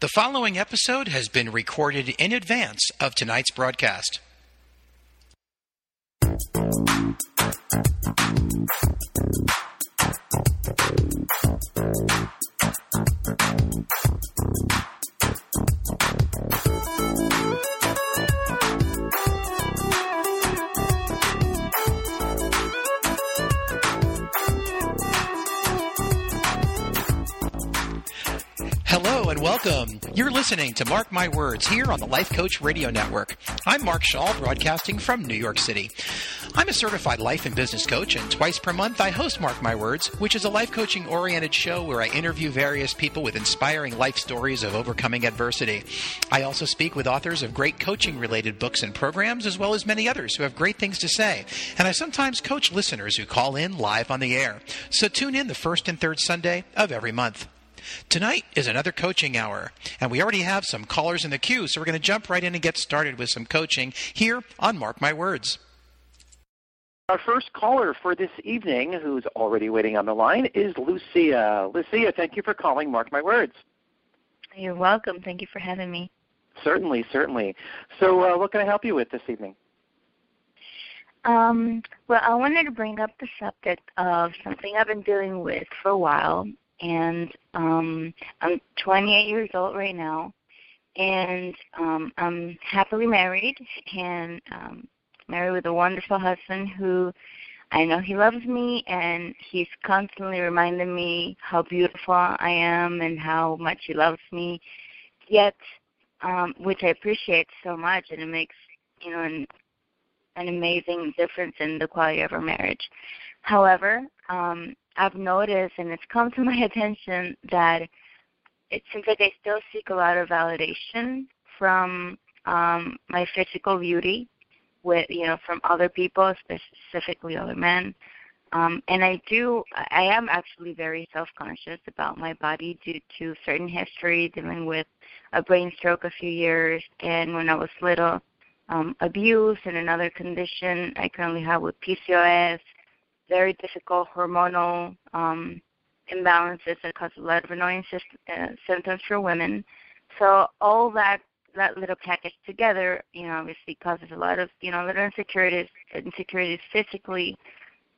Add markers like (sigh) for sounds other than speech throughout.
The following episode has been recorded in advance of tonight's broadcast. Welcome. You're listening to Mark My Words here on the Life Coach Radio Network. I'm Mark Schall, broadcasting from New York City. I'm a certified life and business coach, and twice per month I host Mark My Words, which is a life coaching oriented show where I interview various people with inspiring life stories of overcoming adversity. I also speak with authors of great coaching related books and programs, as well as many others who have great things to say. And I sometimes coach listeners who call in live on the air. So tune in the first and third Sunday of every month. Tonight is another coaching hour, and we already have some callers in the queue, so we're going to jump right in and get started with some coaching here on Mark My Words. Our first caller for this evening, who's already waiting on the line, is Lucia. Lucia, thank you for calling Mark My Words. You're welcome. Thank you for having me. Certainly, certainly. So, uh, what can I help you with this evening? Um, well, I wanted to bring up the subject of something I've been dealing with for a while, and um, I'm 28 years old right now, and um, I'm happily married and um, married with a wonderful husband who I know he loves me, and he's constantly reminding me how beautiful I am and how much he loves me. Yet, um, which I appreciate so much, and it makes you know an, an amazing difference in the quality of our marriage. However, um, I've noticed, and it's come to my (laughs) attention, that it seems like I still seek a lot of validation from um, my physical beauty, with you know from other people, specifically other men. Um, and I do, I am actually very self-conscious about my body due to certain history, dealing with a brain stroke a few years, and when I was little, um, abuse and another condition I currently have with PCOS, very difficult hormonal um, imbalances that cause a lot of annoying uh, symptoms for women. So all that that little package together, you know, obviously causes a lot of, you know, little insecurities, insecurities physically,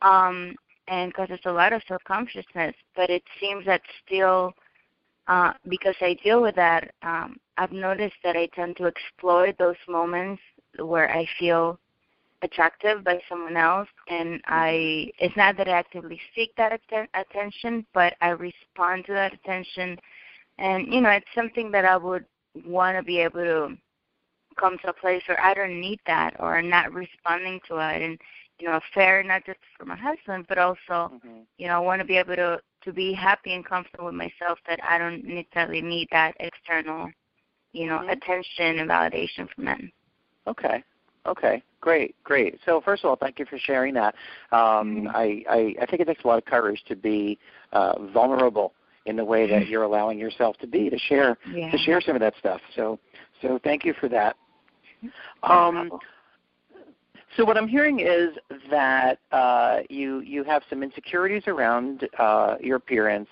um, and causes a lot of self-consciousness. But it seems that still, uh, because I deal with that, um, I've noticed that I tend to exploit those moments where I feel attractive by someone else and i it's not that i actively seek that atten- attention but i respond to that attention. And you know it's something that i would want to be able to come to a place where i don't need that or not responding to it. And you know fair not just for my husband but also mm-hmm. you know i want to be able to to be happy and comfortable with myself that i don't necessarily need that external you know mm-hmm. attention and validation from men okay Okay, great, great. So first of all, thank you for sharing that. Um, mm-hmm. I, I, I think it takes a lot of courage to be uh, vulnerable in the way that mm-hmm. you're allowing yourself to be to share yeah. to share some of that stuff. So so thank you for that. Um, so what I'm hearing is that uh, you you have some insecurities around uh, your appearance,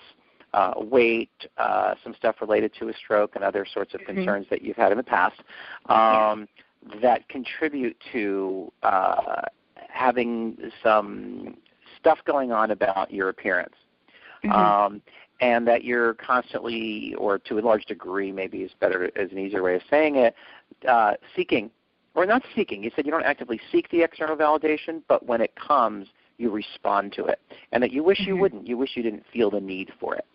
uh, weight, uh, some stuff related to a stroke, and other sorts of mm-hmm. concerns that you've had in the past. Um, that contribute to uh, having some stuff going on about your appearance. Mm-hmm. Um, and that you're constantly, or to a large degree, maybe is better as an easier way of saying it, uh, seeking, or not seeking. You said you don't actively seek the external validation, but when it comes, you respond to it, and that you wish mm-hmm. you wouldn't. You wish you didn't feel the need for it.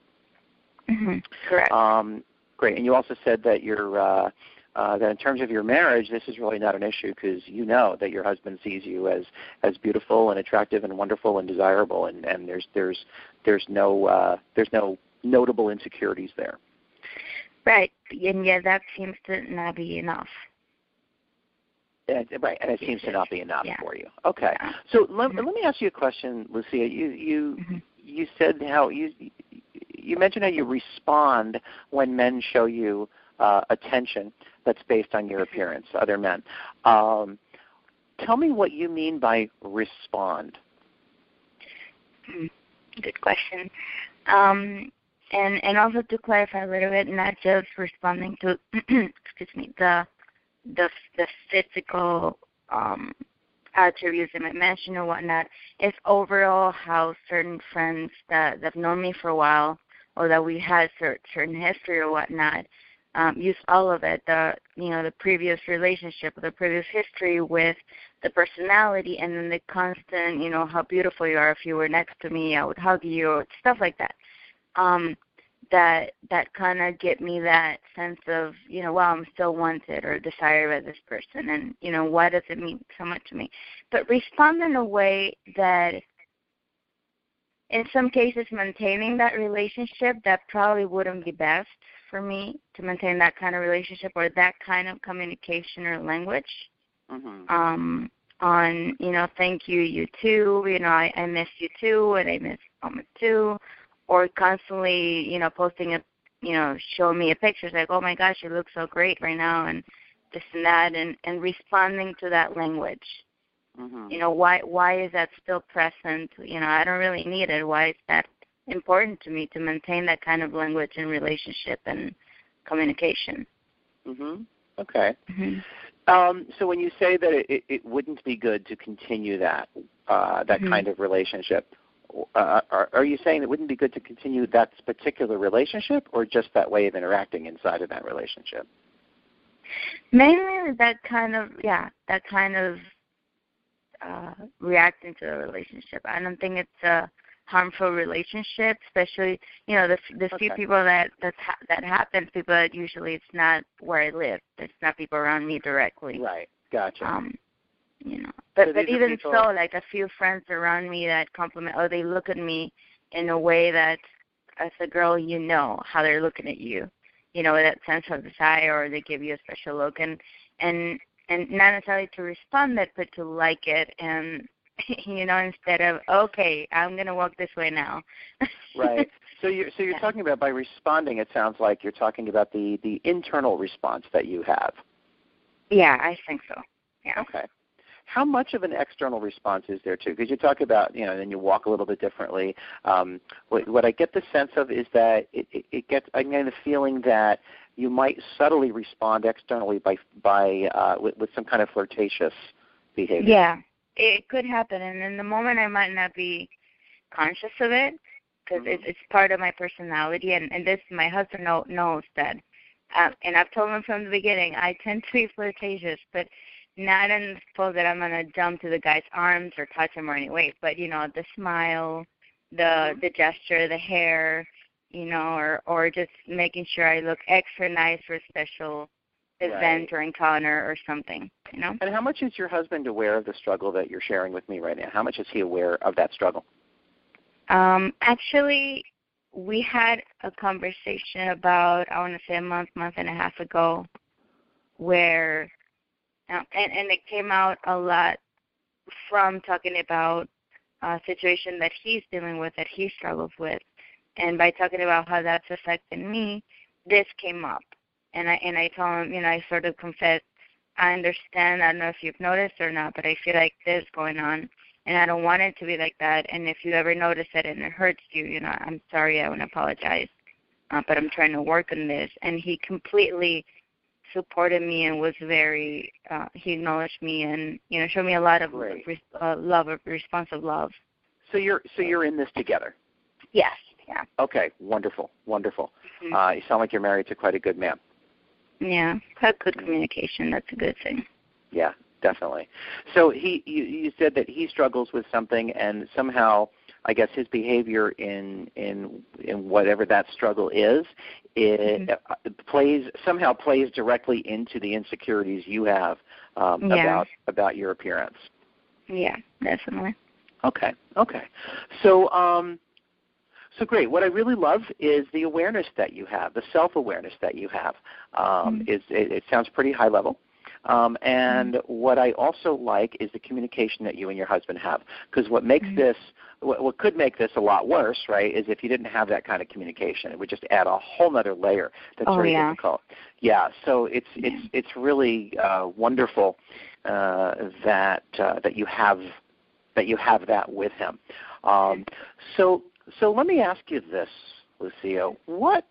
Mm-hmm. Correct. Um, great. And you also said that you're uh, uh, that in terms of your marriage, this is really not an issue because you know that your husband sees you as as beautiful and attractive and wonderful and desirable, and and there's there's there's no uh, there's no notable insecurities there. Right, and yeah, that seems to not be enough. And, right, and it seems to not be enough yeah. for you. Okay, so let, mm-hmm. let me ask you a question, Lucia. You you mm-hmm. you said how you you mentioned how you respond when men show you uh, attention that's based on your appearance, other men. Um, tell me what you mean by respond. (clears throat) Good question. Um, and and also to clarify a little bit, not just responding to (clears throat) excuse me the the the physical um attributes that I mentioned or whatnot. It's overall how certain friends that that've known me for a while or that we had certain certain history or whatnot um, use all of it the you know the previous relationship the previous history with the personality and then the constant you know how beautiful you are if you were next to me i would hug you stuff like that. Um that that kind of get me that sense of you know well i'm still wanted or desired by this person and you know why does it mean so much to me? But respond in a way that in some cases maintaining that relationship that probably wouldn't be best for me to maintain that kind of relationship or that kind of communication or language mm-hmm. um on you know thank you you too you know i i miss you too and i miss mama too or constantly you know posting a you know showing me a picture like oh my gosh you look so great right now and this and that and and responding to that language Mm-hmm. You know, why why is that still present? You know, I don't really need it. Why is that important to me to maintain that kind of language and relationship and communication? Mhm. Okay. Mm-hmm. Um, so when you say that it, it wouldn't be good to continue that uh, that mm-hmm. kind of relationship, uh, are, are you saying it wouldn't be good to continue that particular relationship, or just that way of interacting inside of that relationship? Mainly that kind of yeah, that kind of uh, reacting to the relationship. I don't think it's a harmful relationship, especially you know the the okay. few people that that ha- that happens. People that usually it's not where I live. It's not people around me directly. Right. Gotcha. Um, you know, but so but even people... so, like a few friends around me that compliment. Oh, they look at me in a way that, as a girl, you know how they're looking at you. You know, that sense of desire, or they give you a special look, and and and not necessarily to respond it, but to like it and (laughs) you know instead of okay i'm going to walk this way now right so you're so you're (laughs) yeah. talking about by responding it sounds like you're talking about the the internal response that you have yeah i think so yeah okay how much of an external response is there too? Because you talk about, you know, then you walk a little bit differently. Um, what, what I get the sense of is that it, it, it gets, I get the feeling that you might subtly respond externally by by uh, with, with some kind of flirtatious behavior. Yeah, it could happen, and in the moment I might not be conscious of it because mm-hmm. it's part of my personality, and and this my husband know, knows that, uh, and I've told him from the beginning I tend to be flirtatious, but not in the suppose that I'm gonna jump to the guy's arms or touch him or any way, but you know the smile, the mm-hmm. the gesture, the hair, you know, or or just making sure I look extra nice or special event right. or encounter or something, you know. And how much is your husband aware of the struggle that you're sharing with me right now? How much is he aware of that struggle? Um, actually, we had a conversation about I want to say a month, month and a half ago, where um, and and it came out a lot from talking about a situation that he's dealing with that he struggles with and by talking about how that's affecting me, this came up. And I and I told him, you know, I sort of confessed, I understand, I don't know if you've noticed or not, but I feel like this going on and I don't want it to be like that. And if you ever notice it and it hurts you, you know, I'm sorry, I want to apologize. Uh, but I'm trying to work on this. And he completely supported me and was very uh he acknowledged me and you know showed me a lot of re- uh, love of responsive love so you're so you're in this together yes yeah. Okay, wonderful, wonderful. Mm-hmm. Uh, you sound like you're married to quite a good man. Yeah, have good communication. That's a good thing. Yeah, definitely. So he, you, you said that he struggles with something, and somehow, I guess his behavior in in in whatever that struggle is, it mm-hmm. plays somehow plays directly into the insecurities you have um, yeah. about about your appearance. Yeah, definitely. Okay, okay. So. um so great. What I really love is the awareness that you have, the self-awareness that you have. Um, mm-hmm. is it, it, sounds pretty high level. Um, and mm-hmm. what I also like is the communication that you and your husband have. Because what makes mm-hmm. this, what, what, could make this a lot worse, right, is if you didn't have that kind of communication. It would just add a whole other layer that's oh, very yeah. difficult. Yeah. So it's yeah. it's it's really uh, wonderful uh, that uh, that you have that you have that with him. Um, so so let me ask you this, Lucia, what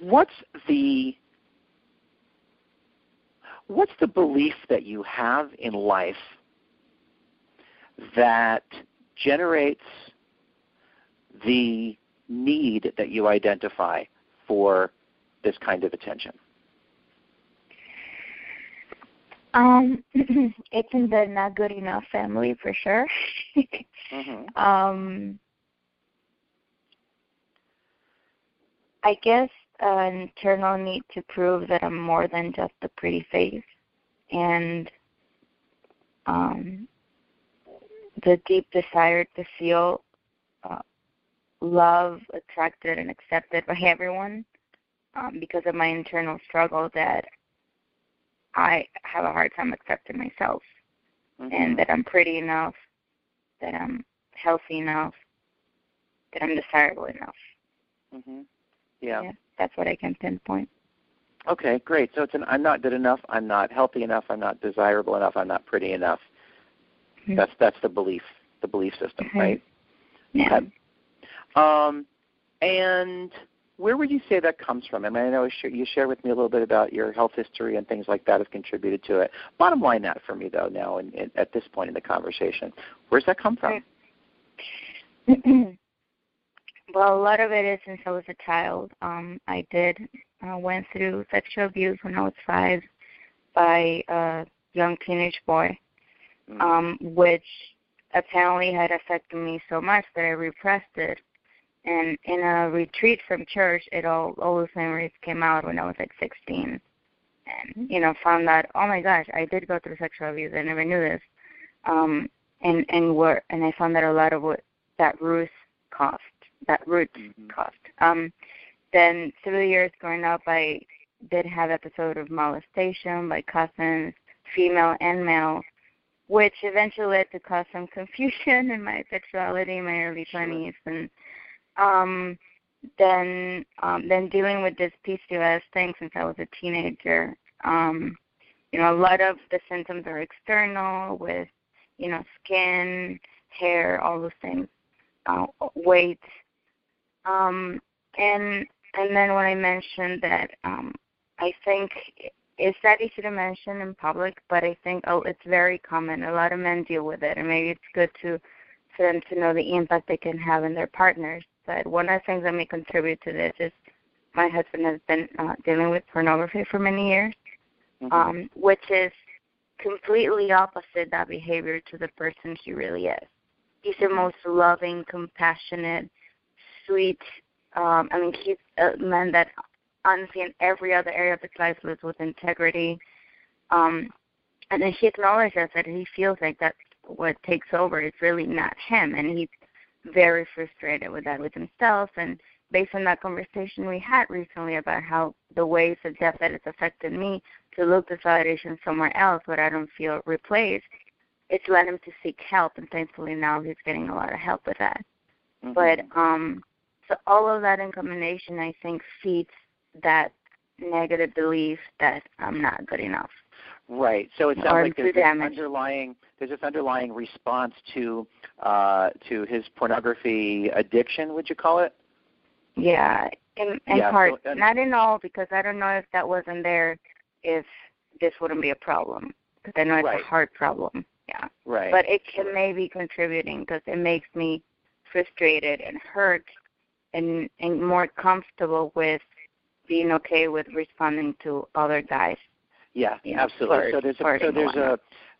what's the what's the belief that you have in life that generates the need that you identify for this kind of attention? Um, (clears throat) it's in the not good enough family for sure. mm-hmm. (laughs) Um, I guess an internal need to prove that I'm more than just a pretty face, and um, the deep desire to feel uh, love, attracted, and accepted by everyone um, because of my internal struggle that I have a hard time accepting myself mm-hmm. and that I'm pretty enough, that I'm healthy enough, that I'm desirable enough. Mm-hmm. Yeah. yeah. That's what I can pinpoint. Okay, great. So it's an I'm not good enough, I'm not healthy enough, I'm not desirable enough, I'm not pretty enough. Mm-hmm. That's that's the belief, the belief system, right? Yeah. Okay. Um, and where would you say that comes from? I mean, I know you shared with me a little bit about your health history and things like that have contributed to it. Bottom line, that for me though, now and at this point in the conversation, where's that come from? (clears throat) well, a lot of it is since I was a child. Um, I did uh, went through sexual abuse when I was five by a young teenage boy, mm. um, which apparently had affected me so much that I repressed it and in a retreat from church, it all all those memories came out when I was like 16, and you know found that oh my gosh, I did go through sexual abuse. I never knew this, um, and and were and I found that a lot of what that root cost, that root mm-hmm. cost. Um, then several years growing up, I did have episode of molestation by cousins, female and male, which eventually led to cause some (laughs) confusion in my sexuality in my early 20s and um, then um, then dealing with this PCOS thing since I was a teenager. Um, you know, a lot of the symptoms are external with, you know, skin, hair, all those things, uh, weight. Um, and and then when I mentioned that, um, I think it's not easy to mention in public, but I think oh, it's very common. A lot of men deal with it, and maybe it's good to for them to know the impact they can have in their partners but one of the things that may contribute to this is my husband has been uh, dealing with pornography for many years, mm-hmm. um, which is completely opposite that behavior to the person he really is. He's the most loving, compassionate, sweet. Um, I mean, he's a man that honestly in every other area of his life lives with integrity. Um, and then he acknowledges that he feels like that's what takes over. It's really not him, and he's very frustrated with that with himself and based on that conversation we had recently about how the ways of death that it's affected me to look the validation somewhere else where I don't feel replaced, it's led him to seek help and thankfully now he's getting a lot of help with that. Mm-hmm. But um so all of that in combination I think feeds that negative belief that I'm not good enough. Right. So it sounds like there's this underlying there's this underlying response to uh, to his pornography addiction. Would you call it? Yeah, in, in yeah, part, so, not in all, because I don't know if that wasn't there, if this wouldn't be a problem. Because I know it's right. a hard problem. Yeah. Right. But it can maybe contributing because it makes me frustrated and hurt, and and more comfortable with being okay with responding to other guys yeah, you know, absolutely. so there's a, so there's a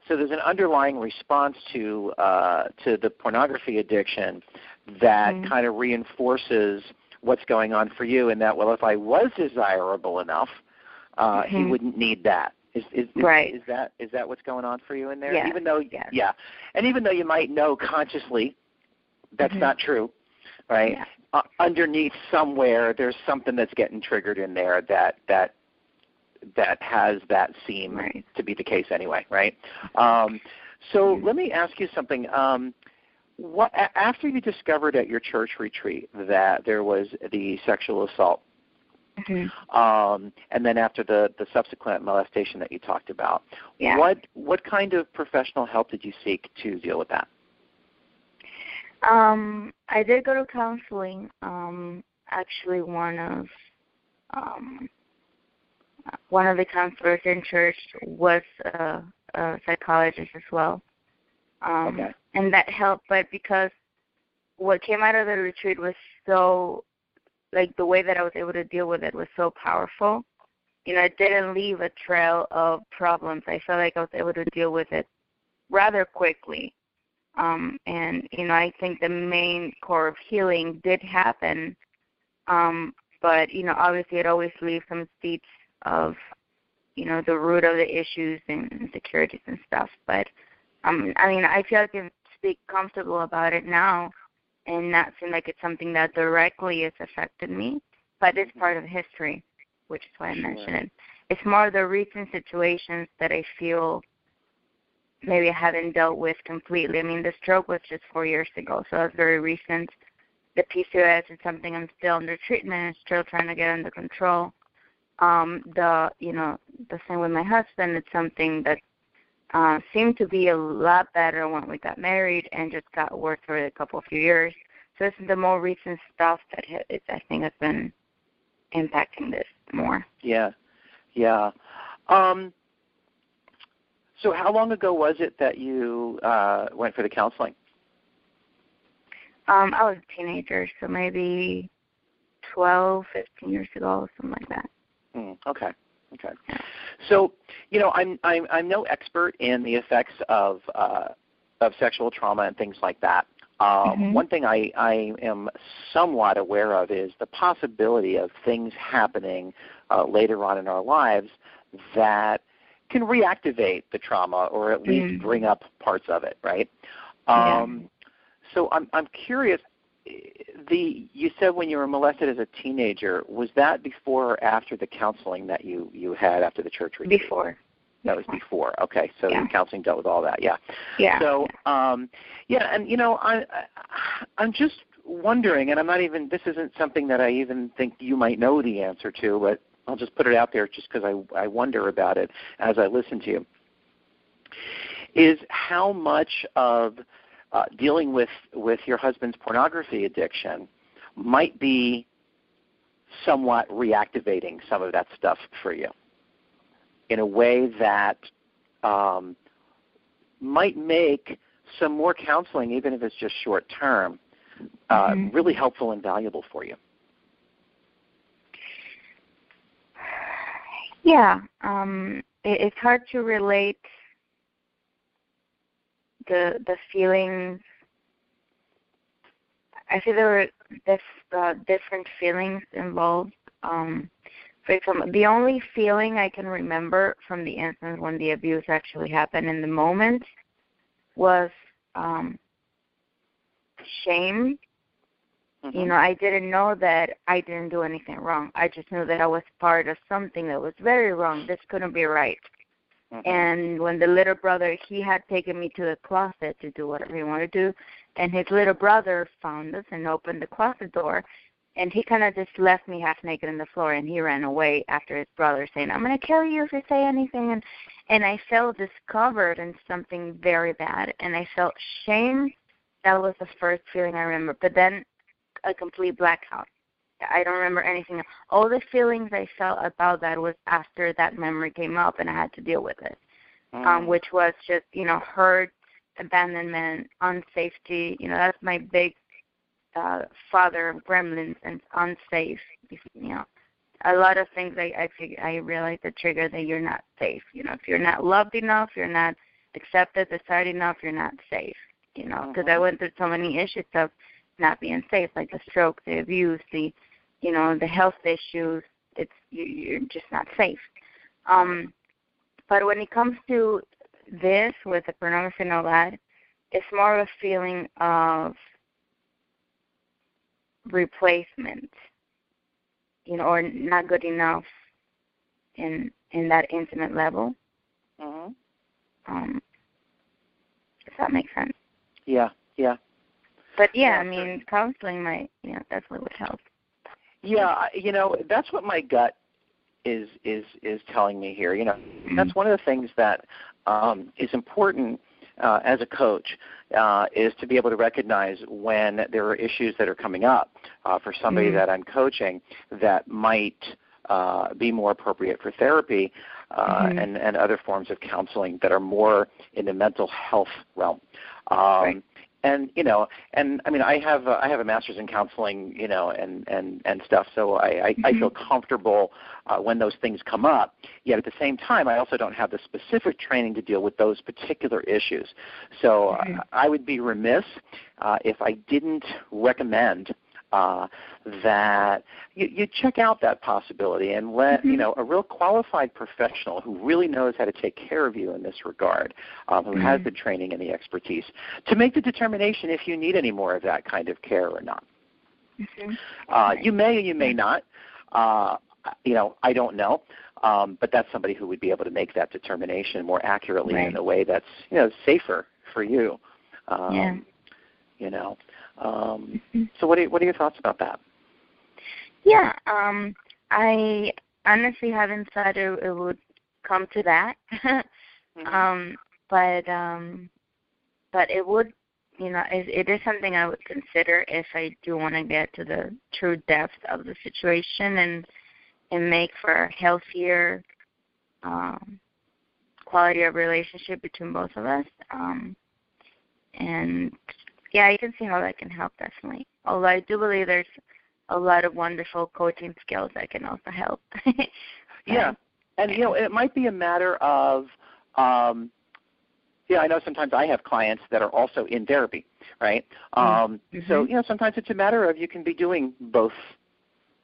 so there's an underlying response to uh, to the pornography addiction that mm-hmm. kind of reinforces what's going on for you. In that, well, if I was desirable enough, uh, mm-hmm. he wouldn't need that. Is, is, is, right. is that is that what's going on for you in there? Yeah. Even though yes. yeah, and even though you might know consciously that's mm-hmm. not true, right? Yeah. Uh, underneath somewhere, there's something that's getting triggered in there that that that has that seem right. to be the case anyway, right? Um, so let me ask you something. Um, what after you discovered at your church retreat that there was the sexual assault, mm-hmm. um, and then after the the subsequent molestation that you talked about, yeah. what what kind of professional help did you seek to deal with that? Um, I did go to counseling. Um, actually, one of um, one of the counselors in church was a, a psychologist as well. Um, okay. And that helped, but because what came out of the retreat was so, like the way that I was able to deal with it was so powerful. You know, it didn't leave a trail of problems. I felt like I was able to deal with it rather quickly. Um, and you know, I think the main core of healing did happen, um, but you know, obviously, it always leaves some seeds of, you know, the root of the issues and insecurities and stuff. But um, I mean, I feel like I can speak comfortable about it now, and not seem like it's something that directly has affected me, but it's part of history, which is why I Sure. mention it. It's more the recent situations that I feel maybe I haven't dealt with completely. I mean, the stroke was just four years ago, so that's very recent. The PCOS is something I'm still under treatment and still trying to get under control. Um, the you know the same with my husband. It's something that uh, seemed to be a lot better when we got married and just got worse for a couple of few years. So it's the more recent stuff that ha- it's, I think has been impacting this more. Yeah, yeah. Um, so, how long ago was it that you uh, went for the counseling? Um, I was a teenager, so maybe twelve, fifteen years ago, something like that. Mm, okay. Okay. So, you know, I'm I'm I'm no expert in the effects of uh, of sexual trauma and things like that. Um, Mhm. One thing I I am somewhat aware of is the possibility of things happening uh, later on in our lives that can reactivate the trauma or at least Mm. bring up parts of it, right? Yeah. Um, So I'm I'm curious. The you said when you were molested as a teenager, was that before or after the counseling that you you had after the church retreat? Before. That was before. Okay, so Yeah. the counseling dealt with all that. Yeah. Yeah. So um, yeah, and you know I, I I'm just wondering, and I'm not even. This isn't something that I even think you might know the answer to, but I'll just put it out there just because I I wonder about it as I listen to you. Is how much of uh, dealing with with your husband's pornography addiction might be somewhat reactivating some of that stuff for you in a way that um, might make some more counseling, even if it's just short term, uh, Mhm. really helpful and valuable for you. Yeah, um, it, it's hard to relate the the feelings. I feel there were this, uh, different feelings involved. Um, for example, the only feeling I can remember from the instance when the abuse actually happened in the moment was um, shame Mhm. you know, I didn't know that I didn't do anything wrong. I just knew that I was part of something that was very wrong. This couldn't be right. Mhm. And when the little brother, he had taken me to the closet to do whatever he wanted to do, and his little brother found us and opened the closet door, and he kind of just left me half naked on the floor, and he ran away after his brother saying, "I'm gonna kill you if you say anything," and and I felt discovered in something very bad, and I felt shame. That was the first feeling I remember. But then a complete blackout. I don't remember anything. All the feelings I felt about that was after that memory came up and I had to deal with it, um, Mm. which was just you know hurt, abandonment, unsafety. You know that's my big uh, father of gremlins and unsafe. You know, a lot of things I I, fig- I realize the trigger that you're not safe. You know, if you're not loved enough, you're not accepted, desired enough, you're not safe. You know, because I Mhm. went through so many issues of not being safe, like the stroke, the abuse, the you know the health issues. It's you, you're just not safe. Um, but when it comes to this with the pornography and all that, it's more of a feeling of replacement, you know, or not good enough in in that intimate level. Mhm. Um, does that make sense? Yeah, yeah. But yeah, Yeah, I mean, counseling might, you know, definitely would help. Yeah, I- you know, that's what my gut is is is telling me here. You know, that's one of the things that um, is important uh, as a coach uh, is to be able to recognize when there are issues that are coming up uh, for somebody Mhm. that I'm coaching that might uh, be more appropriate for therapy uh, Mhm. and, and other forms of counseling that are more in the mental health realm. Um, Right. And you know, and I mean, I have a, I have a master's in counseling, you know, and and and stuff. So I I, I feel comfortable uh, when those things come up. Yet at the same time, I also don't have the specific training to deal with those particular issues. So Mhm. uh, I would be remiss uh, if I didn't recommend uh, that you, you check out that possibility and let you Mhm. know a real qualified professional who really knows how to take care of you in this regard, um, who has Mhm. the training and the expertise, to make the determination if you need any more of that kind of care or not. Mhm. Uh, you may or you may not. Uh, you know, I don't know. Um, but that's somebody who would be able to make that determination more accurately Right. in a way that's you know safer for you. Um, Yeah. You know. Um, Mhm. so what are what are your thoughts about that? Yeah, um, I honestly haven't thought it, it would come to that. (laughs) um, but um, but it would, you know, it, it is something I would consider if I do want to get to the true depth of the situation and and make for a healthier um, quality of relationship between both of us. Um, and yeah, I can see how that can help definitely. Although I do believe there's a lot of wonderful coaching skills that can also help. (laughs) Yeah, and you know, it might be a matter of, um, yeah, I know sometimes I have clients that are also in therapy, right? Um, So Mhm. you know, sometimes it's a matter of you can be doing both,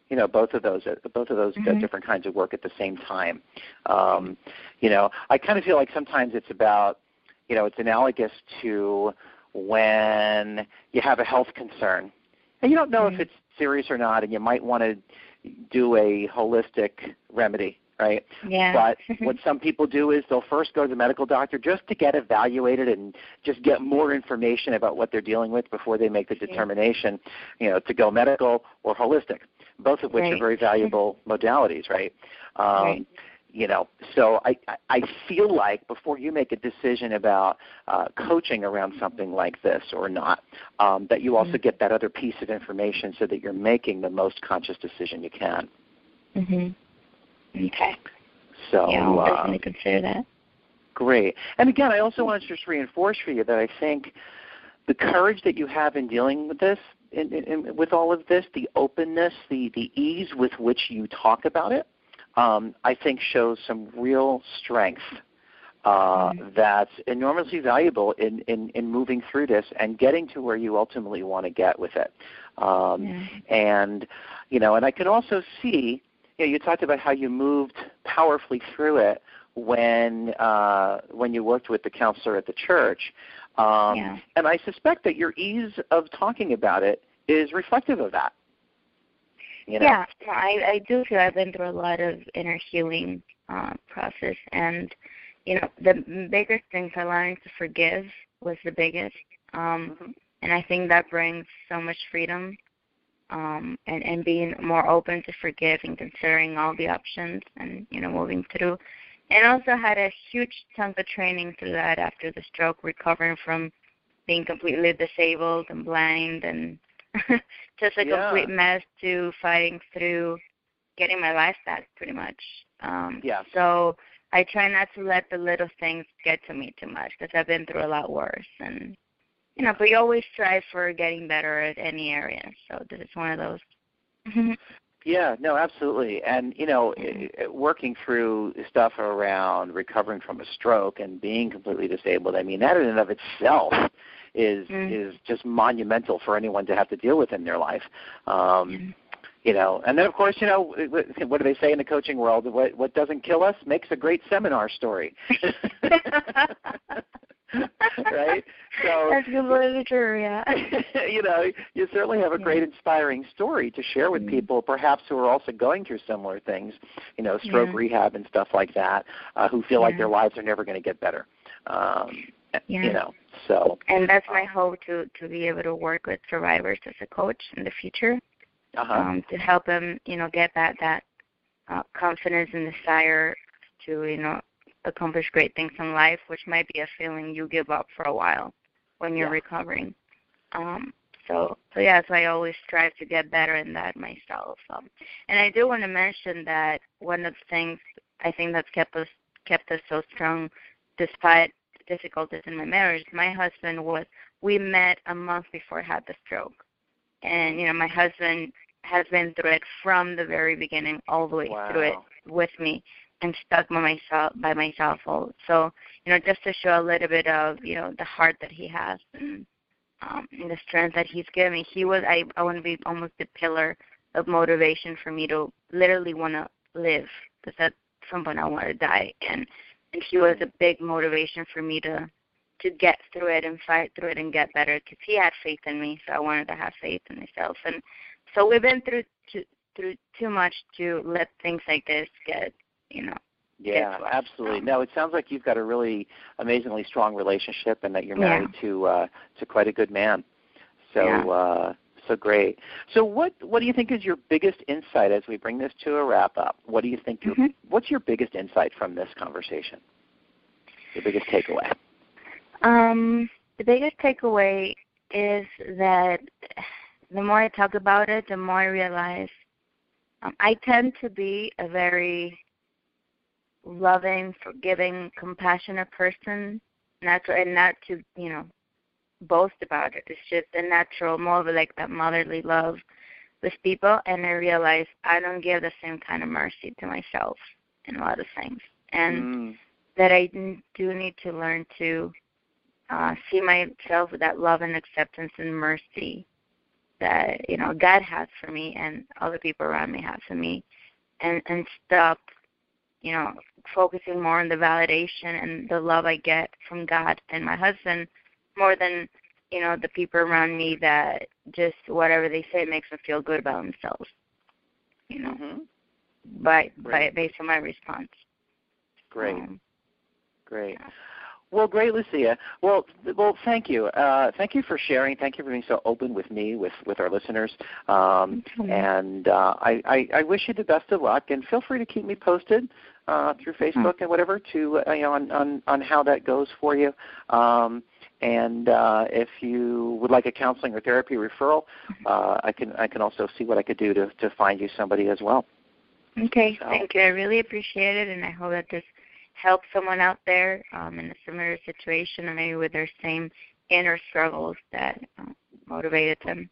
you know, both of those, uh, both of those uh, Mhm. different kinds of work at the same time. Um, you know, I kind of feel like sometimes it's about, you know, it's analogous to when you have a health concern and you don't know Mhm. if it's serious or not, and you might want to do a holistic remedy, right? yeah. But (laughs) what some people do is they'll first go to the medical doctor just to get evaluated and just get more information about what they're dealing with before they make the determination, you know, to go medical or holistic, both of which are very valuable modalities, right? (laughs) Um, Right. You know, so I I- feel like before you make a decision about uh, coaching around something like this or not, um, that you also Mhm. get that other piece of information so that you're making the most conscious decision you can. mhm. Okay. So yeah, I'll uh, definitely consider that. Great. And again, I also want to just reinforce for you that I think the courage that you have in dealing with this, in, in, in, with all of this, the openness, the, the ease with which you talk about it, um, I think shows some real strength uh, Mhm. that's enormously valuable in, in, in moving through this and getting to where you ultimately want to get with it. Um, Yeah. and you know, and I can also see, you know, you talked about how you moved powerfully through it when uh, when you worked with the counselor at the church. Um, Yeah. And I suspect that your ease of talking about it is reflective of that. You know? Yeah, I I do feel I've been through a lot of inner healing uh, process, and you know the biggest thing for learning to forgive was the biggest, um, Mhm. and I think that brings so much freedom, um, and and being more open to forgive and considering all the options, and you know moving through, and also had a huge chunk of training through that after the stroke, recovering from being completely disabled and blind and (laughs) just a Yeah. complete mess to fighting through getting my life back pretty much. Um Yes. so I try not to let the little things get to me too much because I've been through a lot worse and you know, but you always strive for getting better at any area. So this is one of those. (laughs) Yeah, no, absolutely. And you know, Mhm. i- i- working through stuff around recovering from a stroke and being completely disabled, I mean, that in and of itself is Mm. is just monumental for anyone to have to deal with in their life. Um, Yeah. You know, and then of course, you know, what do they say in the coaching world? What what doesn't kill us makes a great seminar story. (laughs) right? So (laughs) That's good literature, yeah. (laughs) you know, you certainly have a great inspiring story to share with Mm. people, perhaps who are also going through similar things, you know, stroke Yeah. rehab and stuff like that, uh, who feel like their lives are never going to get better. Um, Yeah. You know, so And that's my hope to to be able to work with survivors as a coach in the future. uh-huh. um, to help them, you know, get that that uh, confidence and desire to, you know, accomplish great things in life, which might be a feeling you give up for a while when you're Yeah. recovering. Um, so, so yeah, so I always strive to get better in that myself. Um, and I do want to mention that one of the things I think that's kept us kept us so strong, despite difficulties in my marriage. My husband was we met a month before I had the stroke, and you know my husband has been through it from the very beginning all the way through it with me and stuck by myself by myself all so you know just to show a little bit of you know the heart that he has and um and the strength that he's given me he was i i want to be almost the pillar of motivation for me to literally want to live because at some point i want to die. And and he was a big motivation for me to to get through it and fight through it and get better because he had faith in me so i wanted to have faith in myself and so we've been through too through too much to let things like this get you know Yeah, absolutely. Um, No, it sounds like you've got a really amazingly strong relationship, and that you're Yeah. married to uh, to quite a good man. So, Yeah. uh, so great. So, what what do you think is your biggest insight as we bring this to a wrap up? What do you think? Your, Mhm. What's your biggest insight from this conversation? Your biggest takeaway? Um, the biggest takeaway is that the more I talk about it, the more I realize um, I tend to be a very loving, forgiving, compassionate person. Not to, and not to you know boast about it. It's just a natural, more of like that motherly love with people. And I realize I don't give the same kind of mercy to myself in a lot of things, and Mm, that I do need to learn to uh, see myself with that love and acceptance and mercy that you know God has for me and other people around me have for me, and and stop, you know, focusing more on the validation and the love I get from God and my husband more than you know the people around me that just whatever they say makes them feel good about themselves. You know, mhm. by by Great. based on my response. Great. Um, Great. Well, great, Lucia. Well, well, thank you. Uh, thank you for sharing. Thank you for being so open with me, with with our listeners. Um, and uh, I, I, I wish you the best of luck. And feel free to keep me posted uh, through Facebook and whatever to uh, you know on, on on how that goes for you. Um, and uh, if you would like a counseling or therapy referral, uh, I can I can also see what I could do to to find you somebody as well. Okay, So- thank you. I really appreciate it, and I hope that this helps someone out there um, in a similar situation, or maybe with their same inner struggles that uh, motivated them.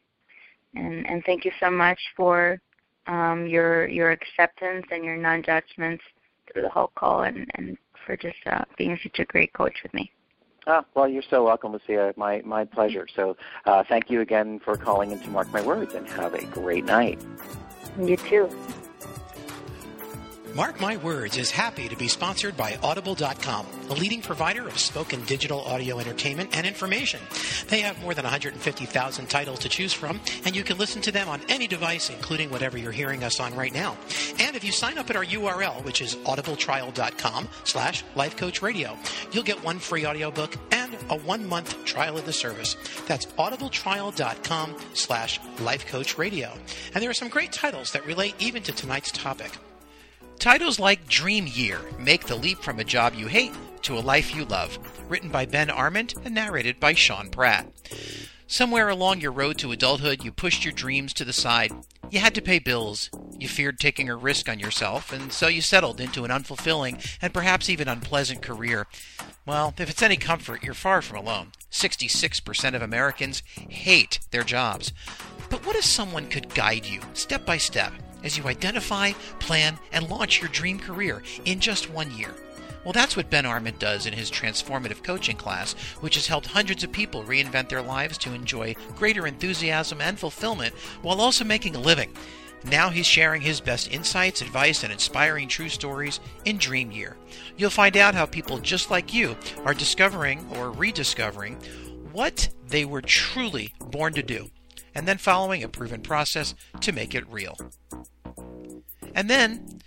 And and thank you so much for um, your your acceptance and your non-judgments through the whole call, and and for just uh, being such a great coach with me. Ah, well, you're so welcome, Lucia. My my pleasure. So, uh, thank you again for calling in to mark my words, and have a great night. You too. Mark My Words is happy to be sponsored by Audible.com, a leading provider of spoken digital audio entertainment and information. They have more than 150,000 titles to choose from, and you can listen to them on any device, including whatever you're hearing us on right now. And if you sign up at our URL, which is audibletrial.com slash lifecoachradio, you'll get one free audiobook and a one-month trial of the service. That's audibletrial.com slash lifecoachradio. And there are some great titles that relate even to tonight's topic. Titles like Dream Year make the leap from a job you hate to a life you love, written by Ben Arment and narrated by Sean Pratt. Somewhere along your road to adulthood, you pushed your dreams to the side. You had to pay bills. You feared taking a risk on yourself, and so you settled into an unfulfilling and perhaps even unpleasant career. Well, if it's any comfort, you're far from alone. 66% of Americans hate their jobs. But what if someone could guide you step by step as you identify, plan, and launch your dream career in just one year? Well, that's what Ben Arment does in his transformative coaching class, which has helped hundreds of people reinvent their lives to enjoy greater enthusiasm and fulfillment while also making a living. Now he's sharing his best insights, advice, and inspiring true stories in Dream Year. You'll find out how people just like you are discovering or rediscovering what they were truly born to do, and then following a proven process to make it real. And then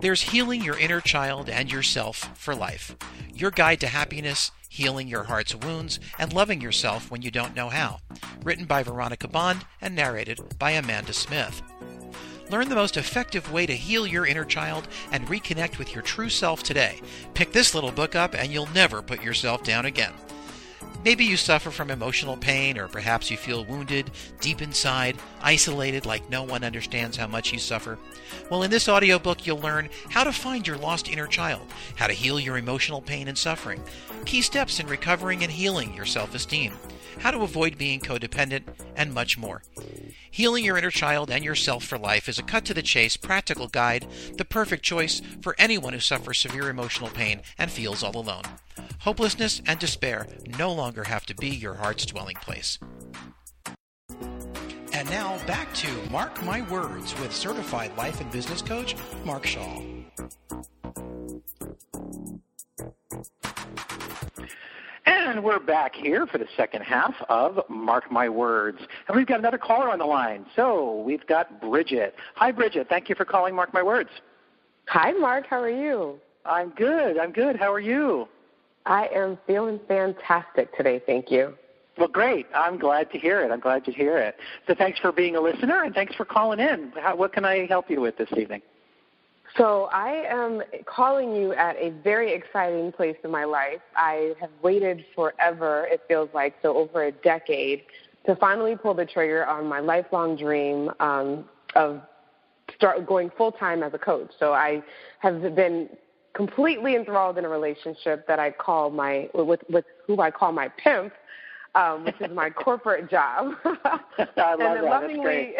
there's Healing Your Inner Child and Yourself for Life, your guide to happiness, healing your heart's wounds, and loving yourself when you don't know how. Written by Veronica Bond and narrated by Amanda Smith. Learn the most effective way to heal your inner child and reconnect with your true self today. Pick this little book up and you'll never put yourself down again. Maybe you suffer from emotional pain, or perhaps you feel wounded deep inside, isolated, like no one understands how much you suffer. Well, in this audiobook, you'll learn how to find your lost inner child, how to heal your emotional pain and suffering, key steps in recovering and healing your self esteem, how to avoid being codependent, and much more. Healing Your Inner Child and Yourself for Life is a cut to the chase, practical guide, the perfect choice for anyone who suffers severe emotional pain and feels all alone. Hopelessness and despair no longer have to be your heart's dwelling place. And now back to Mark My Words with certified life and business coach Mark Schall. And we're back here for the second half of Mark My Words. And we've got another caller on the line. So we've got Bridgette. Hi, Bridgette. Thank you for calling Mark My Words. Hi, Mark. How are you? I'm good. I'm good. How are you? I am feeling fantastic today. Thank you. Well, great. I'm glad to hear it. I'm glad to hear it. So thanks for being a listener and thanks for calling in. How, what can I help you with this evening? So I am calling you at a very exciting place in my life. I have waited forever, it feels like, so over a decade, to finally pull the trigger on my lifelong dream um, of start going full time as a coach. So I have been completely enthralled in a relationship that I call my with with who I call my pimp. Um, which is my (laughs) corporate job. (laughs) (laughs) I love and that. lovingly,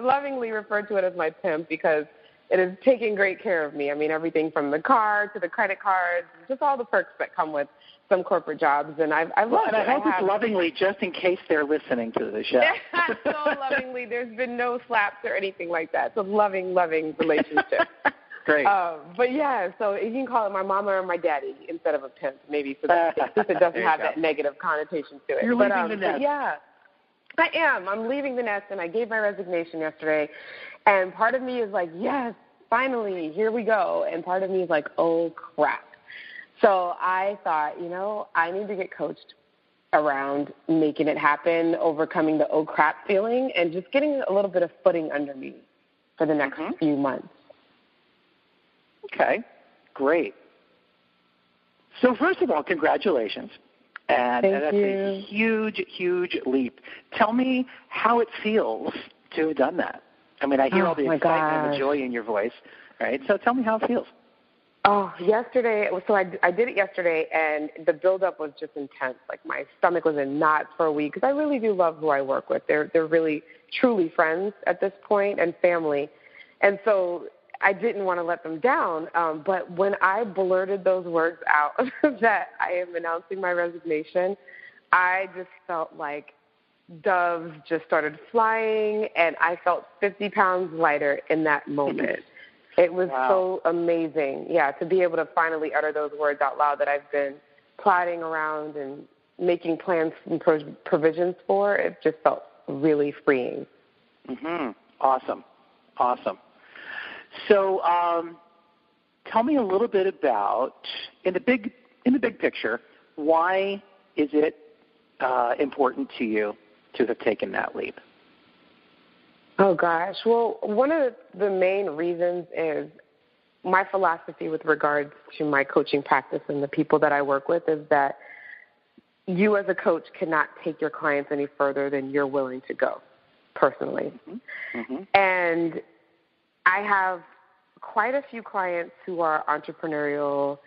lovingly refer to it as my pimp because it is taking great care of me. I mean, everything from the car to the credit cards, just all the perks that come with some corporate jobs, and I've I've well, loved and it. I hope I it's lovingly, just in case they're listening to the show. so lovingly. There's been no slaps or anything like that. It's a loving, loving relationship. Great. Um, but yeah, so you can call it my mama or my daddy instead of a pimp, maybe, so that since it (laughs) doesn't have go. that negative connotation to it. You're but, leaving um, the nest. Yeah, I am. I'm leaving the nest, and I gave my resignation yesterday. And part of me is like, yes, finally, here we go. And part of me is like, oh crap. So I thought, you know, I need to get coached around making it happen, overcoming the oh crap feeling, and just getting a little bit of footing under me for the next Mhm. few months. Okay, great. So first of all, congratulations. And, Thank and that's you. a huge, huge leap. Tell me how it feels to have done that. I mean, I hear Oh, all the my excitement and the joy in your voice, right? So tell me how it feels. Oh, yesterday. So I, I did it yesterday, and the buildup was just intense. Like my stomach was in knots for a week because I really do love who I work with. They're they're really truly friends at this point and family, and so I didn't want to let them down. Um, but when I blurted those words out (laughs) that I am announcing my resignation, I just felt like doves just started flying, and I felt 50 pounds lighter in that (laughs) moment. It was Wow. so amazing, yeah, to be able to finally utter those words out loud that I've been plotting around and making plans and pro- provisions for. It just felt really freeing. hmm Awesome, awesome. So, um, tell me a little bit about in the big in the big picture. Why is it uh, important to you to have taken that leap? Oh gosh. Well, one of the main reasons is my philosophy with regards to my coaching practice and the people that I work with is that you as a coach cannot take your clients any further than you're willing to go personally. hmm And I have quite a few clients who are entrepreneurial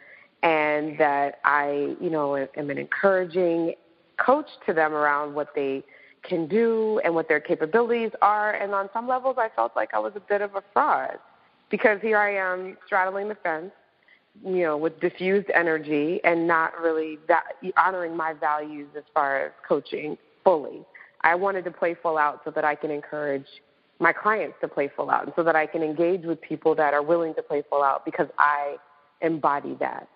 and that I, you know, am an encouraging coach to them around what they can do and what their capabilities are. And on some levels, I felt like I was a bit of a fraud because here I am straddling the fence, you know, with diffused energy and not really honoring my values as far as coaching fully. I wanted to play full out so that I can encourage my clients to play full out and so that I can engage with people that are willing to play full out because I embody that.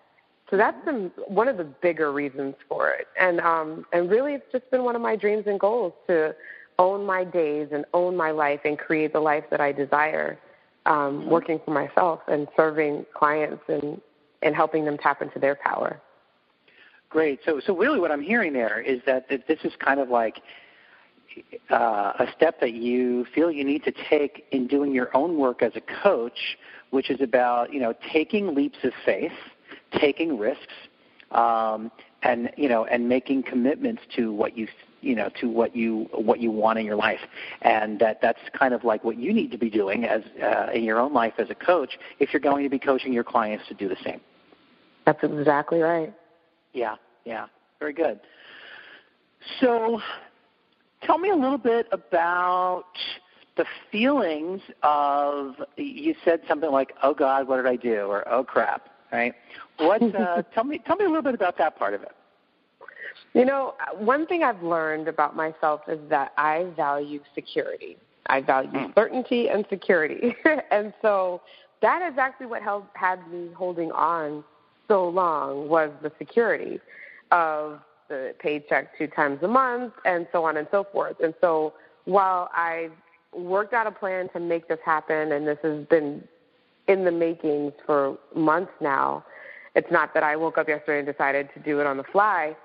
So that's the, one of the bigger reasons for it. And um and really it's just been one of my dreams and goals to own my days and own my life and create the life that I desire. Um, working for myself and serving clients and, and helping them tap into their power. Great. So, so really, what I'm hearing there is that, that this is kind of like uh, a step that you feel you need to take in doing your own work as a coach, which is about you know taking leaps of faith, taking risks, um, and you know and making commitments to what you you know to what you what you want in your life. And that that's kind of like what you need to be doing as uh, in your own life as a coach if you're going to be coaching your clients to do the same. That's exactly right. Yeah yeah. Very good. So tell me a little bit about the feelings of you said something like oh god what did i do or oh crap right what uh, (laughs) tell me tell me a little bit about that part of it you know, one thing I've learned about myself is that I value security. I value mm. certainty and security. (laughs) and so that is actually what held, had me holding on so long was the security of the paycheck two times a month and so on and so forth. And so while I worked out a plan to make this happen and this has been in the makings for months now, it's not that I woke up yesterday and decided to do it on the fly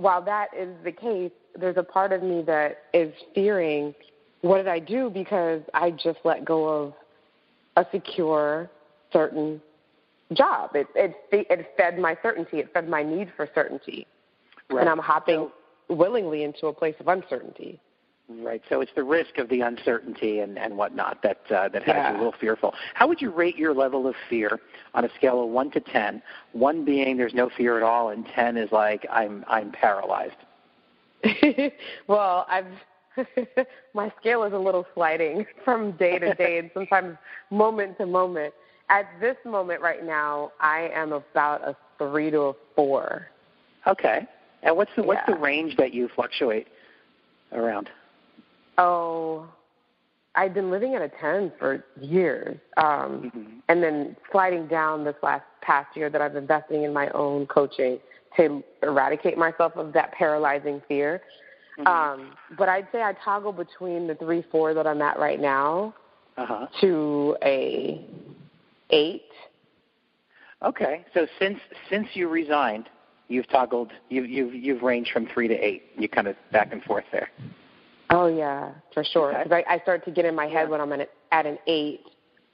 while that is the case, there's a part of me that is fearing what did I do because I just let go of a secure, certain job. It it it fed my certainty. It fed my need for certainty, right. and I'm hopping so, willingly into a place of uncertainty. Right. So it's the risk of the uncertainty and, and whatnot that uh, that has yeah. you a little fearful. How would you rate your level of fear on a scale of one to ten? One being there's no fear at all, and ten is like I'm I'm paralyzed. (laughs) well, I've (laughs) my scale is a little sliding (laughs) from day to day and sometimes moment to moment. At this moment right now, I am about a three to a four. Okay. And what's the what's the range that you fluctuate around? Oh, I've been living at a 10 for years. Um, mm-hmm. And then sliding down this last past year that I've been investing in my own coaching to eradicate myself of that paralyzing fear. Mm-hmm. Um, but I'd say I toggle between the 3 4 that I'm at right now uh-huh. to a 8. Okay. So since since you resigned, you've toggled, you've, you've, you've ranged from 3 to 8. You kind of back and forth there. Oh yeah, for sure. Because okay. I, I start to get in my head yeah. when I'm at, at an eight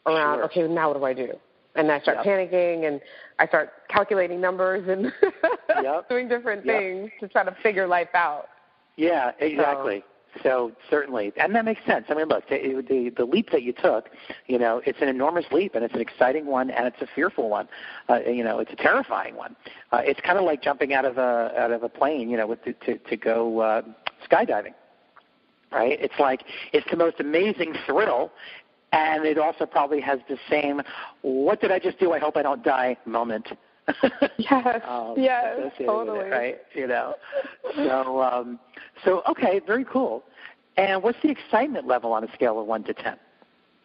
around. Sure. Okay, now what do I do? And I start yep. panicking, and I start calculating numbers and yep. (laughs) doing different yep. things to try to figure life out. Yeah, exactly. So, so certainly, and that makes sense. I mean, look, the, the the leap that you took, you know, it's an enormous leap, and it's an exciting one, and it's a fearful one. Uh, you know, it's a terrifying one. Uh, it's kind of like jumping out of a out of a plane, you know, with to to, to go uh, skydiving right? It's like it's the most amazing thrill, and it also probably has the same "What did I just do? I hope I don't die" moment. (laughs) yes, um, yes, totally. It, right? You know, so um, so okay, very cool. And what's the excitement level on a scale of one to ten?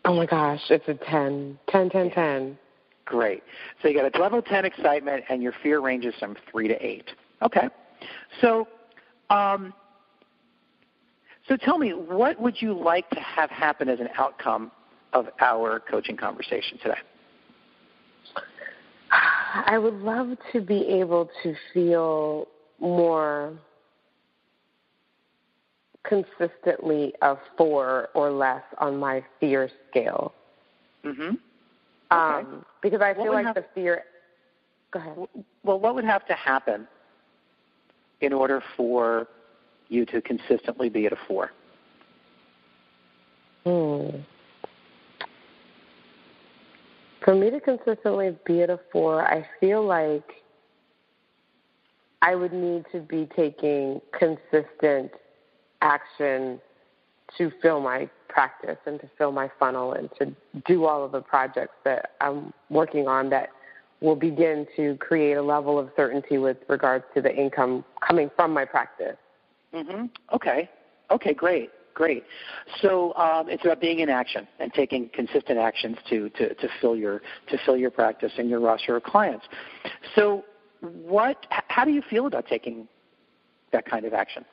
Oh my gosh, it's a 10. 10, 10, 10. Great. So you got a level 10 excitement, and your fear ranges from 3 to 8. Okay. So um, so tell me, what would you like to have happen as an outcome of our coaching conversation today? I would love to be able to feel more consistently a four or less on my fear scale. Mm-hmm. Okay. Um, because I feel like have, the fear. Go ahead. Well, what would have to happen in order for you to consistently be at a four? Hmm. For me to consistently be at a four, I feel like I would need to be taking consistent action to fill my practice and to fill my funnel and to do all of the projects that I'm working on that will begin to create a level of certainty with regards to the income coming from my practice. Mm-hmm. Okay. Okay. Great. Great. So um, it's about being in action and taking consistent actions to, to, to fill your to fill your practice and your roster of clients. So, what? How do you feel about taking that kind of action?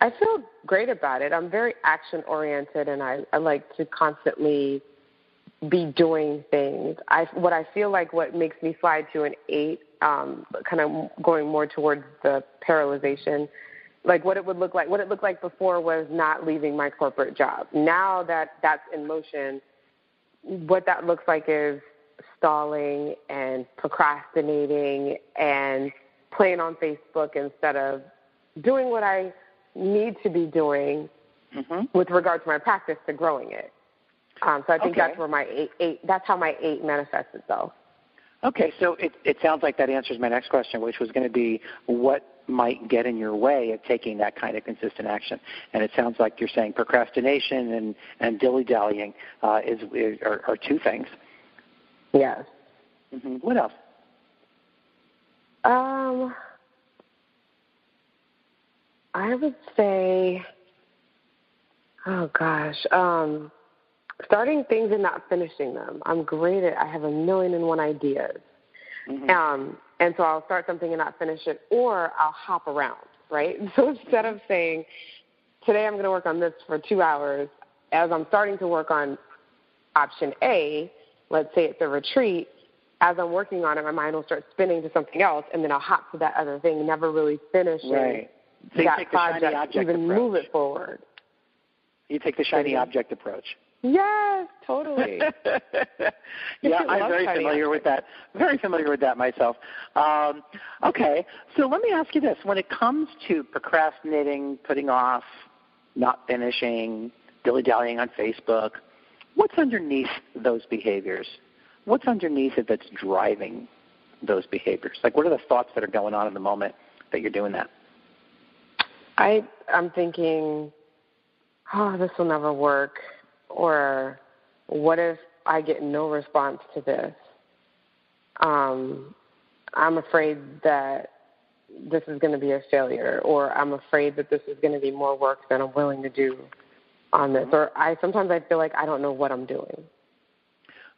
I feel great about it. I'm very action oriented, and I, I like to constantly be doing things. I what I feel like what makes me slide to an eight, um, kind of going more towards the paralyzation like what it would look like. What it looked like before was not leaving my corporate job. Now that that's in motion, what that looks like is stalling and procrastinating and playing on Facebook instead of doing what I need to be doing mm-hmm. with regard to my practice to growing it. Um, so I think okay. that's where my eight, eight, that's how my eight manifests itself. Okay, so it, it sounds like that answers my next question, which was going to be what might get in your way of taking that kind of consistent action. And it sounds like you're saying procrastination and, and dilly dallying uh, is, is are, are, two things. Yes. Mm-hmm. What else? Um, I would say, oh gosh, um, starting things and not finishing them. I'm great at. I have a million and one ideas. Mm-hmm. Um, and so I'll start something and not finish it, or I'll hop around, right? (laughs) So instead of saying, today I'm going to work on this for two hours, as I'm starting to work on option A, let's say it's a retreat, as I'm working on it, my mind will start spinning to something else, and then I'll hop to that other thing, never really finishing right. so that project, even approach. move it forward. You take the shiny object approach. Yes, totally. (laughs) yeah, I'm very familiar with that. Very familiar with that myself. Um, okay, so let me ask you this: When it comes to procrastinating, putting off, not finishing, dilly-dallying on Facebook, what's underneath those behaviors? What's underneath it that's driving those behaviors? Like, what are the thoughts that are going on in the moment that you're doing that? I I'm thinking, oh, this will never work or what if I get no response to this? Um, I'm afraid that this is going to be a failure, or I'm afraid that this is going to be more work than I'm willing to do on this, mm-hmm. or I sometimes I feel like I don't know what I'm doing.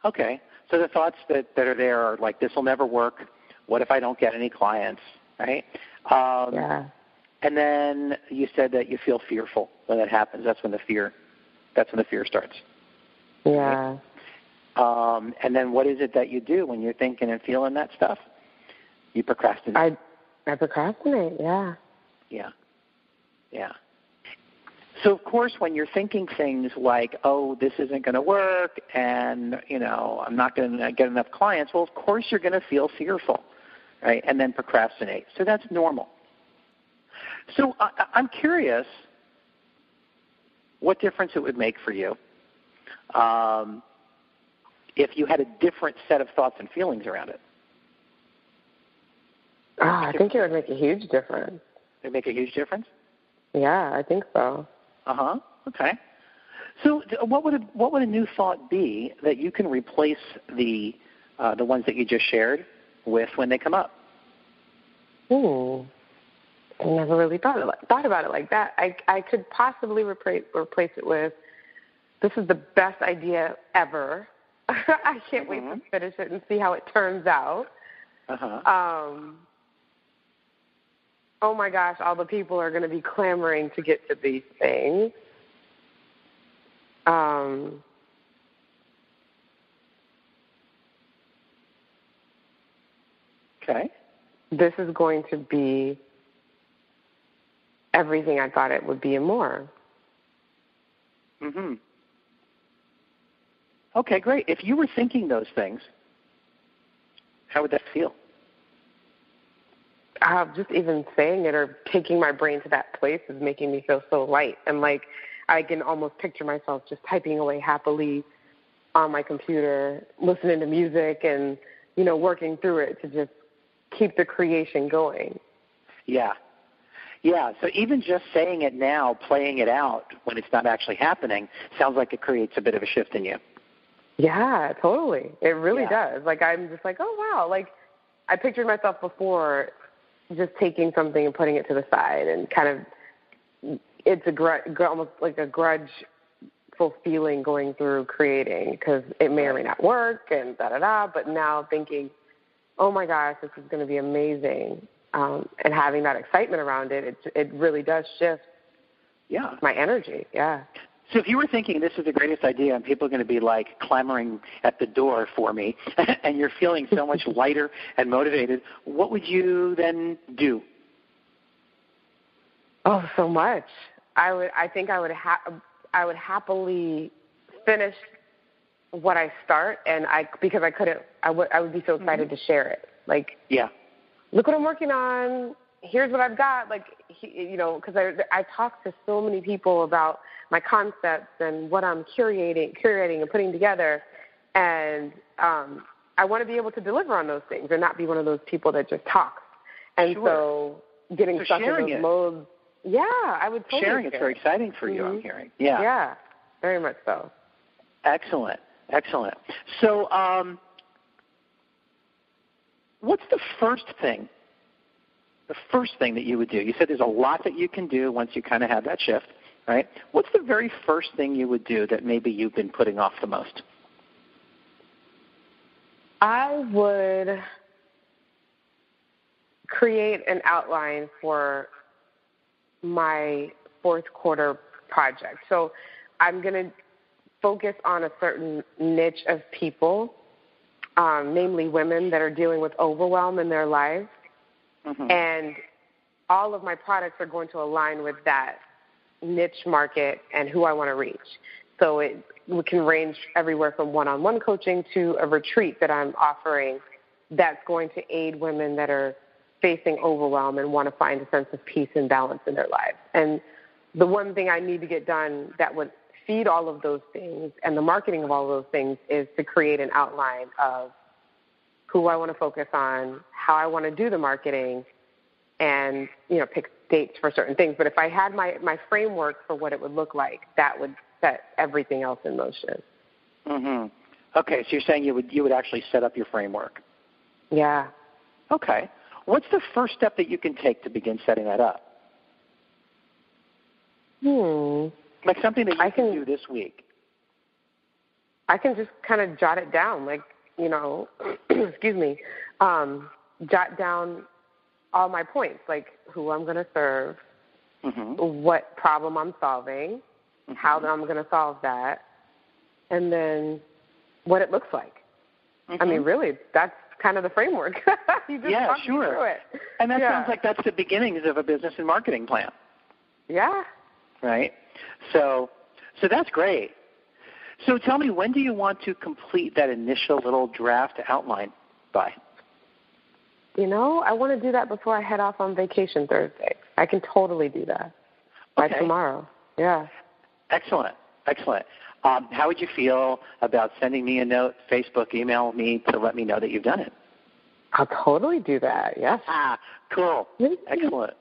Okay, so the thoughts that that are there are like this will never work. What if I don't get any clients? Right? Um, yeah. And then you said that you feel fearful when that happens. That's when the fear that's when the fear starts. Yeah. Um, and then what is it that you do when you're thinking and feeling that stuff? You procrastinate. I I procrastinate. Yeah. Yeah. Yeah. So of course, when you're thinking things like, "Oh, this isn't going to work," and you know, I'm not going to get enough clients, well, of course you're going to feel fearful, right? And then procrastinate. So that's normal. So I, I'm curious what difference it would make for you um, if you had a different set of thoughts and feelings around it. Oh, I think it would make a huge difference. It would make a huge difference. Yeah, I think so. Uh huh. Okay. So, what would a, what would a new thought be that you can replace the uh, the ones that you just shared with when they come up? Ooh. I never really thought of, thought about it like that. I I could possibly replace replace it with, "This is the best idea ever. (laughs) I can't mm-hmm. wait to mm-hmm. finish it and see how it turns out." Uh-huh. Um, oh my gosh, all the people are going to be clamoring to get to these things. Um, okay. This is going to be everything I thought it would be and more. Mhm. Okay, great. If you were thinking those things, how would that feel? Uh, just even saying it or taking my brain to that place is making me feel so light and like I can almost picture myself just typing away happily on my computer, listening to music and you know working through it to just keep the creation going. Yeah, yeah, so even just saying it now, playing it out when it's not actually happening, sounds like it creates a bit of a shift in you. Yeah, totally. It really yeah. does. Like I'm just like, oh wow, like I pictured myself before just taking something and putting it to the side and kind of it's a grudge, almost like a grudgeful feeling going through creating because it may or may not work and da da da. But now thinking, oh my gosh, this is going to be amazing um, and having that excitement around it, it it really does shift. Yeah. My energy. Yeah. So if you were thinking this is the greatest idea and people are going to be like clamoring at the door for me, (laughs) and you're feeling so much (laughs) lighter and motivated, what would you then do? Oh, so much. I would. I think I would. Ha- I would happily finish what I start, and I because I couldn't. I would. I would be so excited mm-hmm. to share it. Like, yeah, look what I'm working on. Here's what I've got. Like, you know, because I I talk to so many people about my concepts and what I'm curating, curating and putting together, and um, I want to be able to deliver on those things and not be one of those people that just talks. And sure. so getting so stuck in those it. modes. Yeah, I would totally sharing it's very exciting for you. Mm-hmm. I'm hearing. Yeah. Yeah, very much so. Excellent, excellent. So, um, what's the first thing? The first thing that you would do? You said there's a lot that you can do once you kind of have that shift, right? What's the very first thing you would do that maybe you've been putting off the most? I would create an outline for my fourth quarter project. So I'm going to focus on a certain niche of people, um, namely women that are dealing with overwhelm in their lives. Mm-hmm. And all of my products are going to align with that niche market and who I want to reach. So it we can range everywhere from one-on-one coaching to a retreat that I'm offering that's going to aid women that are facing overwhelm and want to find a sense of peace and balance in their lives. And the one thing I need to get done that would feed all of those things and the marketing of all of those things is to create an outline of who I want to focus on, how I want to do the marketing, and you know pick dates for certain things. But if I had my my framework for what it would look like, that would set everything else in motion. Mhm. Okay, so you're saying you would you would actually set up your framework. Yeah. Okay. What's the first step that you can take to begin setting that up? Hmm. Like something that you I can, do this week. I can just kind of jot it down, like you know, (clears throat) excuse me, um, jot down all my points, like who I'm going to serve, mm-hmm. what problem I'm solving, mm-hmm. how I'm going to solve that, and then what it looks like. Mm-hmm. I mean, mm-hmm. really, that's kind of the framework. (laughs) you just yeah, sure. And that yeah. sounds like that's the beginnings of a business and marketing plan. Yeah. Right. So, so that's great. So tell me, when do you want to complete that initial little draft outline by? You know, I want to do that before I head off on vacation Thursday. I can totally do that by okay. tomorrow. Yeah. Excellent. Excellent. Um, how would you feel about sending me a note, Facebook, email me to let me know that you've done it? I'll totally do that. Yes. Ah, cool. Excellent.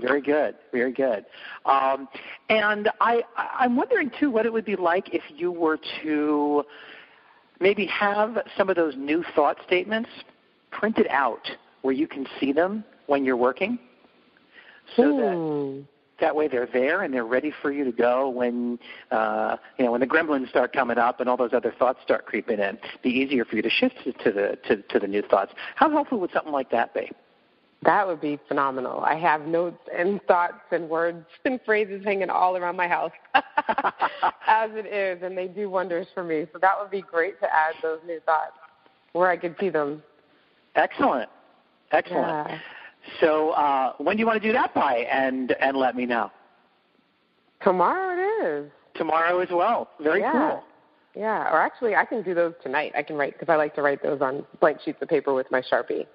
Very good. Very good. Um, and I, I'm wondering too what it would be like if you were to maybe have some of those new thought statements printed out where you can see them when you're working, so that hmm that way they're there and they're ready for you to go when uh, you know when the gremlins start coming up and all those other thoughts start creeping in. It'd Be easier for you to shift to the to, to the new thoughts. How helpful would something like that be? That would be phenomenal. I have notes and thoughts and words (laughs) and phrases hanging all around my house (laughs) as it is, and they do wonders for me. So that would be great to add those new thoughts where I could see them. Excellent. Excellent. Yeah. So uh, when do you want to do that by? And and let me know. Tomorrow it is. Tomorrow as well. Very yeah. cool. Yeah, or actually, I can do those tonight. I can write because I like to write those on blank sheets of paper with my sharpie.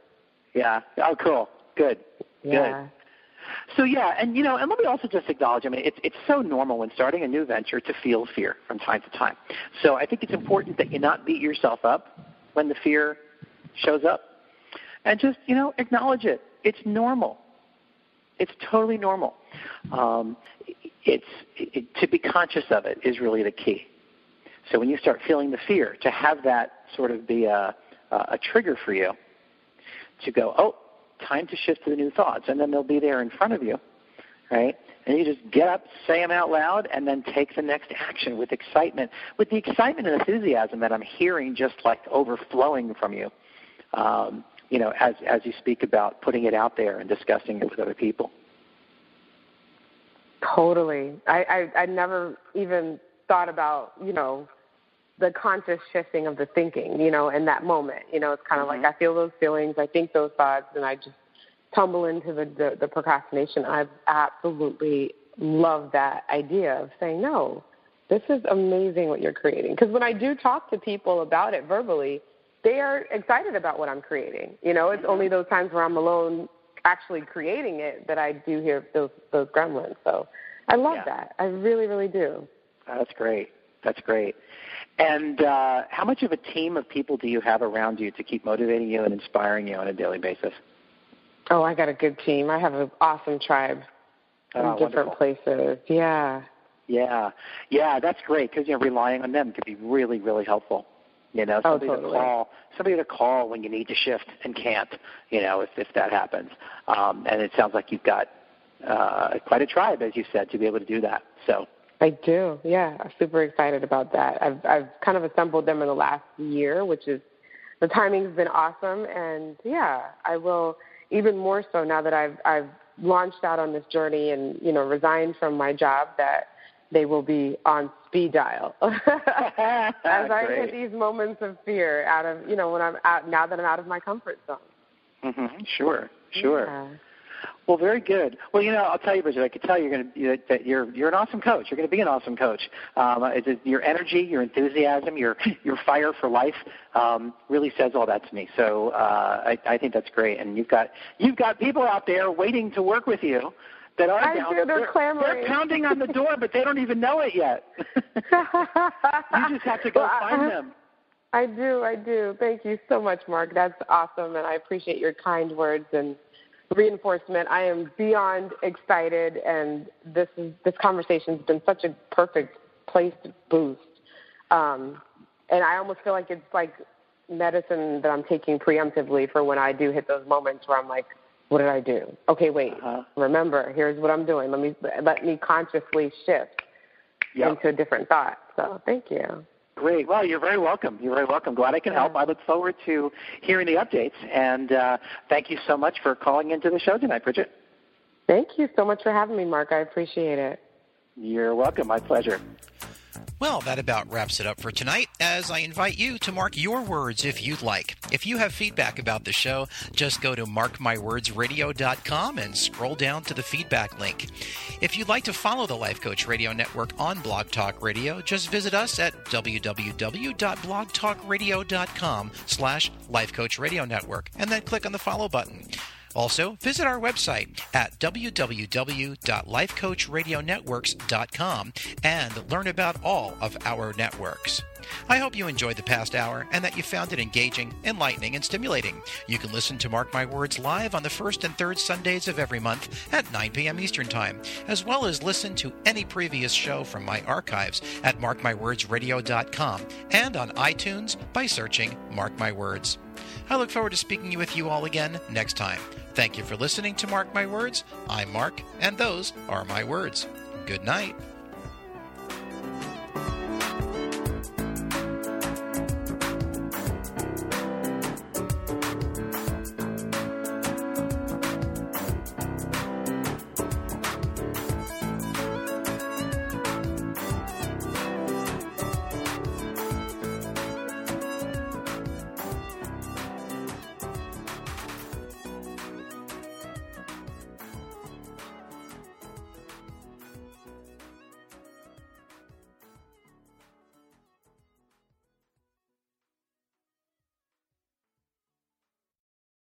Yeah. Oh, cool. Good. Yeah. Good. So yeah, and you know, and let me also just acknowledge. I mean, it's it's so normal when starting a new venture to feel fear from time to time. So I think it's important that you not beat yourself up when the fear shows up, and just you know acknowledge it it's normal. It's totally normal. Um, it's it, to be conscious of it is really the key. So when you start feeling the fear, to have that sort of be a, a trigger for you to go, oh, time to shift to the new thoughts, and then they'll be there in front of you, right? And you just get up, say them out loud, and then take the next action with excitement, with the excitement and enthusiasm that I'm hearing just like overflowing from you. Um, you know, as as you speak about putting it out there and discussing it with other people. Totally. I I, I never even thought about you know the conscious shifting of the thinking, you know, in that moment. You know, it's kind of mm-hmm. like I feel those feelings, I think those thoughts, and I just tumble into the, the, the procrastination, I've absolutely loved that idea of saying, no, this is amazing what you're creating. Because when I do talk to people about it verbally, they are excited about what I'm creating. You know, it's only those times where I'm alone actually creating it that I do hear those those gremlins. So I love yeah. that. I really, really do. That's great. That's great. And uh, how much of a team of people do you have around you to keep motivating you and inspiring you on a daily basis? Oh, I got a good team. I have an awesome tribe in oh, different wonderful. places. Yeah. Yeah, yeah, that's great because you know relying on them could be really, really helpful. You know, oh, somebody oh, totally. to call, somebody to call when you need to shift and can't. You know, if if that happens. Um, and it sounds like you've got uh, quite a tribe, as you said, to be able to do that. So. I do. Yeah, I'm super excited about that. I've I've kind of assembled them in the last year, which is the timing's been awesome, and yeah, I will even more so now that I've I've launched out on this journey and you know resigned from my job that they will be on speed dial (laughs) as I hit these moments of fear out of you know when I'm out now that I'm out of my comfort zone. Mm-hmm. Sure, sure. Yeah. Well, very good. Well, you know, I'll tell you, Bridgette. I can tell you're going to that you're you're an awesome coach. You're going to be an awesome coach. Um, it, your energy, your enthusiasm, your your fire for life um, really says all that to me. So uh, I, I think that's great. And you've got you've got people out there waiting to work with you that are I down. Do, they're, they're clamoring. They're pounding on the door, but they don't even know it yet. (laughs) you just have to go well, find I, them. I do, I do. Thank you so much, Mark. That's awesome, and I appreciate your kind words and reinforcement. I am beyond excited, and this is this conversation's been such a perfect place to boost. Um, and I almost feel like it's like medicine that I'm taking preemptively for when I do hit those moments where I'm like, what did I do? Okay, wait. Uh-huh. Remember, here's what I'm doing. Let me let me consciously shift yep. into a different thought. So, thank you. Great. Well, you're very welcome. You're very welcome. Glad I can help. I look forward to hearing the updates. And uh, thank you so much for calling into the show tonight, Bridgette. Thank you so much for having me, Mark. I appreciate it. You're welcome. My pleasure. Well, that about wraps it up for tonight, as I invite you to mark your words if you'd like. If you have feedback about the show, just go to markmywordsradio.com and scroll down to the feedback link. If you'd like to follow the Life Coach Radio Network on Blog Talk Radio, just visit us at www.blogtalkradio.com slash Life Coach Radio Network and then click on the follow button. Also, visit our website at www.lifecoachradionetworks.com and learn about all of our networks. I hope you enjoyed the past hour and that you found it engaging, enlightening, and stimulating. You can listen to Mark My Words live on the first and third Sundays of every month at 9 p.m. Eastern Time, as well as listen to any previous show from my archives at markmywordsradio.com and on iTunes by searching Mark My Words. I look forward to speaking with you all again next time. Thank you for listening to Mark My Words. I'm Mark, and those are my words. Good night.